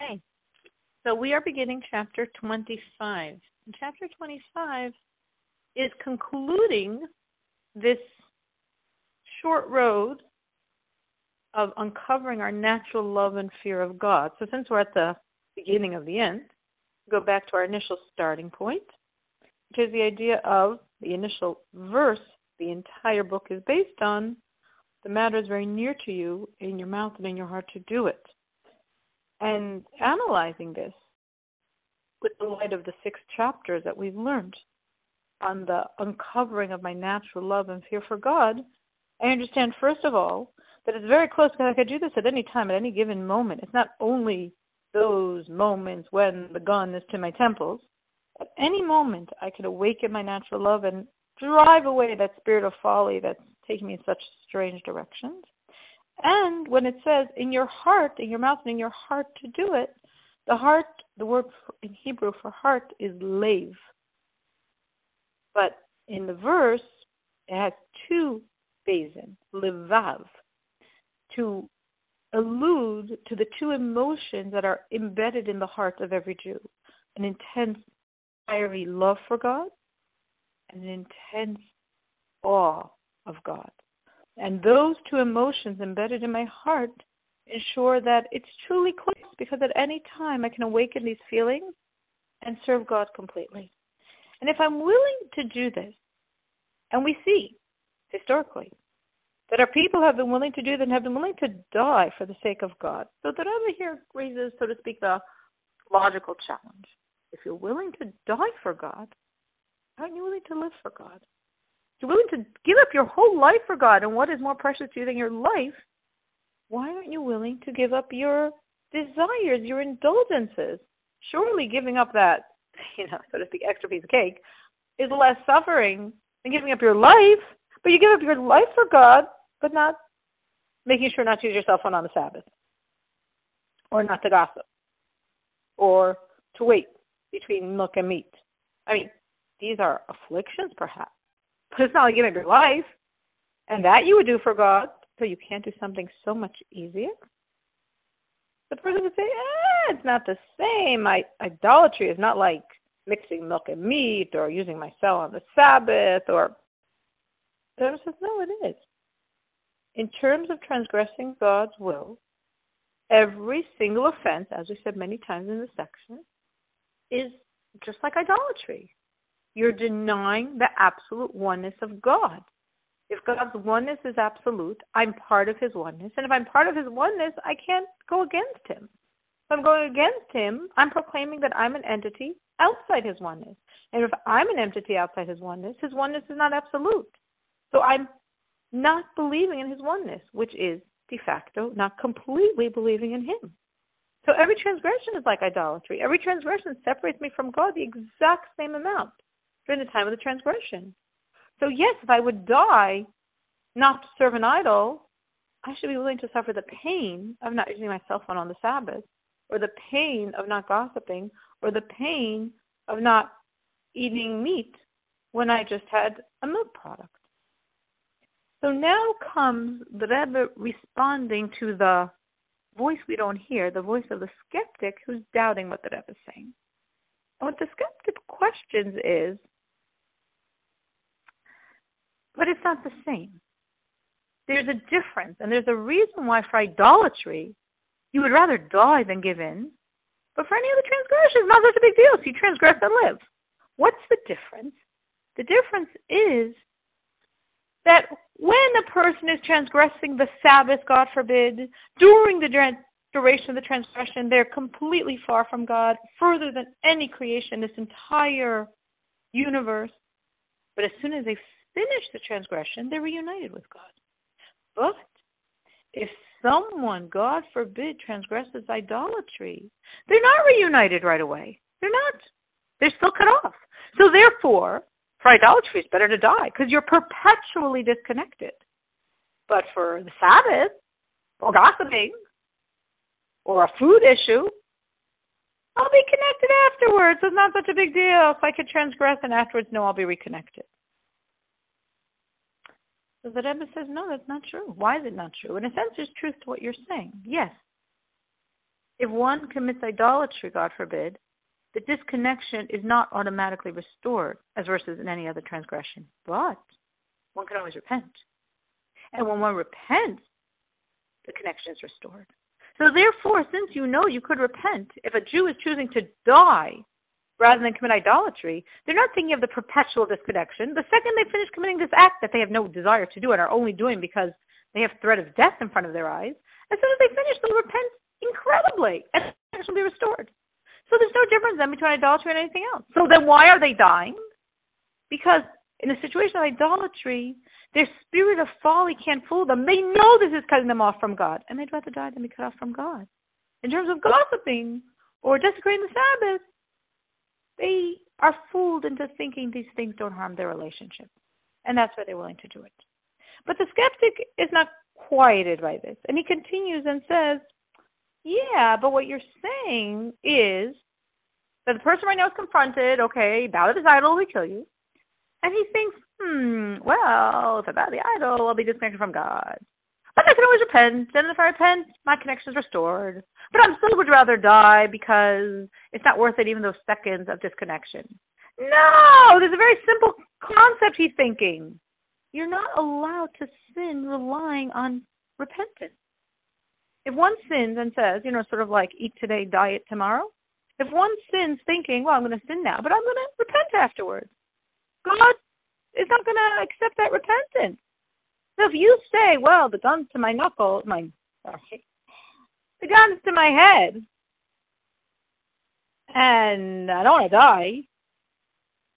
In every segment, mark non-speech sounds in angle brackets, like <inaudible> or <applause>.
Okay. So we are beginning chapter 25. And chapter 25 is concluding this short road of uncovering our natural love and fear of God. So since we're at the beginning of the end, go back to our initial starting point, which is the idea of the initial verse the entire book is based on. The matter is very near to you in your mouth and in your heart to do it and analyzing this with the light of the six chapters that we've learned on the uncovering of my natural love and fear for God, I understand, first of all, that it's very close because I could do this at any time, at any given moment. It's not only those moments when the gun is to my temples. At any moment, I could awaken my natural love and drive away that spirit of folly that's taking me in such strange directions. And when it says in your heart, in your mouth, and in your heart to do it, the heart, the word in Hebrew for heart is lev. But in the verse, it has two basin, levav, to allude to the two emotions that are embedded in the heart of every Jew an intense, fiery love for God and an intense awe of God. And those two emotions embedded in my heart ensure that it's truly close because at any time I can awaken these feelings and serve God completely. And if I'm willing to do this, and we see historically that our people have been willing to do that and have been willing to die for the sake of God. So that over here raises, so to speak, the logical challenge. If you're willing to die for God, aren't you willing to live for God? You're willing to give up your whole life for God, and what is more precious to you than your life? Why aren't you willing to give up your desires, your indulgences? Surely giving up that, <laughs> you know, so to speak, extra piece of cake is less suffering than giving up your life. But you give up your life for God, but not making sure not to use your cell phone on the Sabbath, or not to gossip, or to wait between milk and meat. I mean, these are afflictions, perhaps it's not like giving your life. And that you would do for God, so you can't do something so much easier. The person would say, ah, it's not the same. I, idolatry is not like mixing milk and meat or using my cell on the Sabbath or the other says, no, it is. In terms of transgressing God's will, every single offense, as we said many times in this section, is just like idolatry. You're denying the absolute oneness of God. If God's oneness is absolute, I'm part of his oneness. And if I'm part of his oneness, I can't go against him. If I'm going against him, I'm proclaiming that I'm an entity outside his oneness. And if I'm an entity outside his oneness, his oneness is not absolute. So I'm not believing in his oneness, which is de facto not completely believing in him. So every transgression is like idolatry. Every transgression separates me from God the exact same amount during the time of the transgression. So, yes, if I would die not to serve an idol, I should be willing to suffer the pain of not using my cell phone on the Sabbath, or the pain of not gossiping, or the pain of not eating meat when I just had a milk product. So now comes the Rebbe responding to the voice we don't hear, the voice of the skeptic who's doubting what the Rebbe is saying. And what the skeptic questions is, but it's not the same. There's a difference, and there's a reason why for idolatry, you would rather die than give in. But for any other transgression, it's not such a big deal. So you transgress and live. What's the difference? The difference is that when a person is transgressing the Sabbath, God forbid, during the duration of the transgression, they're completely far from God, further than any creation, this entire universe. But as soon as they finish the transgression, they're reunited with God. But if someone, God forbid, transgresses idolatry, they're not reunited right away. They're not. They're still cut off. So therefore, for idolatry, it's better to die because you're perpetually disconnected. But for the Sabbath, or gossiping, or a food issue, I'll be connected afterwards. It's not such a big deal. If I could transgress and afterwards, no, I'll be reconnected. So the Rebbe says, no, that's not true. Why is it not true? In a sense, there's truth to what you're saying. Yes. If one commits idolatry, God forbid, the disconnection is not automatically restored as versus in any other transgression. But one can always repent. And when one repents, the connection is restored. So therefore, since you know you could repent, if a Jew is choosing to die rather than commit idolatry, they're not thinking of the perpetual disconnection. The second they finish committing this act that they have no desire to do and are only doing because they have threat of death in front of their eyes, as soon as they finish, they'll repent incredibly and will be restored. So there's no difference then between idolatry and anything else. So then why are they dying? Because in a situation of idolatry, their spirit of folly can't fool them. They know this is cutting them off from God, and they'd rather die than be cut off from God. In terms of gossiping or desecrating the Sabbath, they are fooled into thinking these things don't harm their relationship. And that's why they're willing to do it. But the skeptic is not quieted by this. And he continues and says, Yeah, but what you're saying is that the person right now is confronted, okay, bow to this idol, we kill you. And he thinks, hmm, well, if I bow to the idol, I'll be disconnected from God. But I can always repent, and if I repent, my connection is restored. But I still would rather die because it's not worth it, even those seconds of disconnection. No, there's a very simple concept he's thinking. You're not allowed to sin relying on repentance. If one sins and says, you know, sort of like eat today, diet tomorrow, if one sins thinking, well, I'm going to sin now, but I'm going to repent afterwards, God is not going to accept that repentance. So if you say, well, the gun's to my knuckle, my sorry, the gun's to my head, and I don't want to die,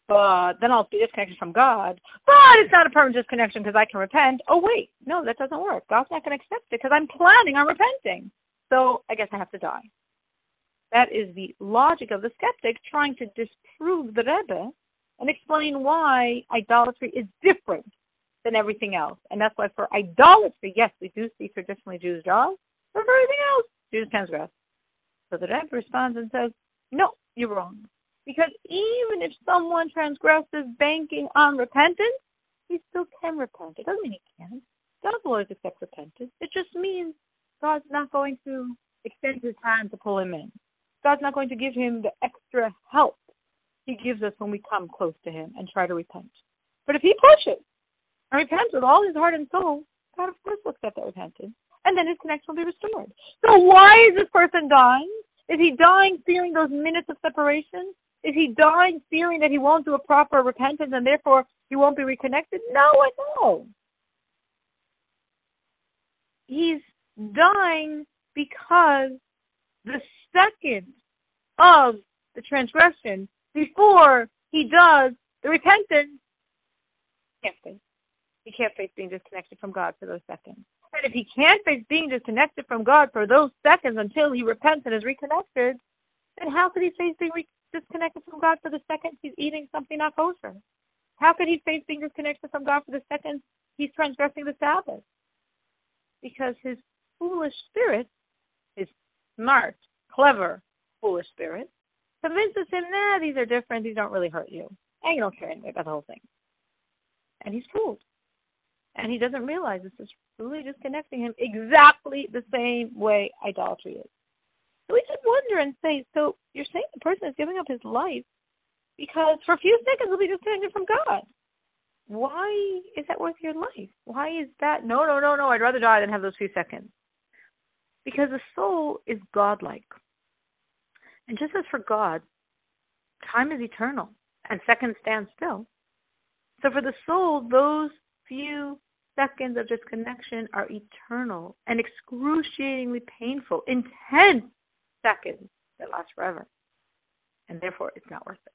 but then I'll be disconnected from God. But it's not a permanent disconnection because I can repent. Oh wait, no, that doesn't work. God's not going to accept it because I'm planning on repenting. So I guess I have to die. That is the logic of the skeptic trying to disprove the Rebbe and explain why idolatry is different than everything else. And that's why for idolatry, yes, we do see traditionally Jews jaws, but for everything else, Jews transgress. So the Rebbe responds and says, no, you're wrong. Because even if someone transgresses banking on repentance, he still can repent. It doesn't mean he can't. God will always accept repentance. It just means God's not going to extend his hand to pull him in. God's not going to give him the extra help he gives us when we come close to him and try to repent. But if he pushes and repents with all his heart and soul, God of course will accept that repentance. And then his connection will be restored. So why is this person dying? Is he dying fearing those minutes of separation? Is he dying fearing that he won't do a proper repentance and therefore he won't be reconnected? No, I know. He's dying because the second of the transgression before he does the repentance, he can't face. Being disconnected from God for those seconds. And if he can't face being disconnected from God for those seconds until he repents and is reconnected, then how could he face being re- disconnected from God for the seconds he's eating something not kosher? How could he face being disconnected from God for the seconds he's transgressing the Sabbath? Because his foolish spirit, his smart, clever, foolish spirit, convinces him, nah, these are different, these don't really hurt you. And you don't care anyway about the whole thing. And he's fooled. And he doesn't realize this is really disconnecting him exactly the same way idolatry is. So we should wonder and say, so you're saying the person is giving up his life because for a few seconds he'll be disconnected from God. Why is that worth your life? Why is that? No, no, no, no. I'd rather die than have those few seconds. Because the soul is godlike. And just as for God, time is eternal and seconds stand still. So for the soul, those few seconds of disconnection are eternal and excruciatingly painful, intense seconds that last forever. And therefore, it's not worth it.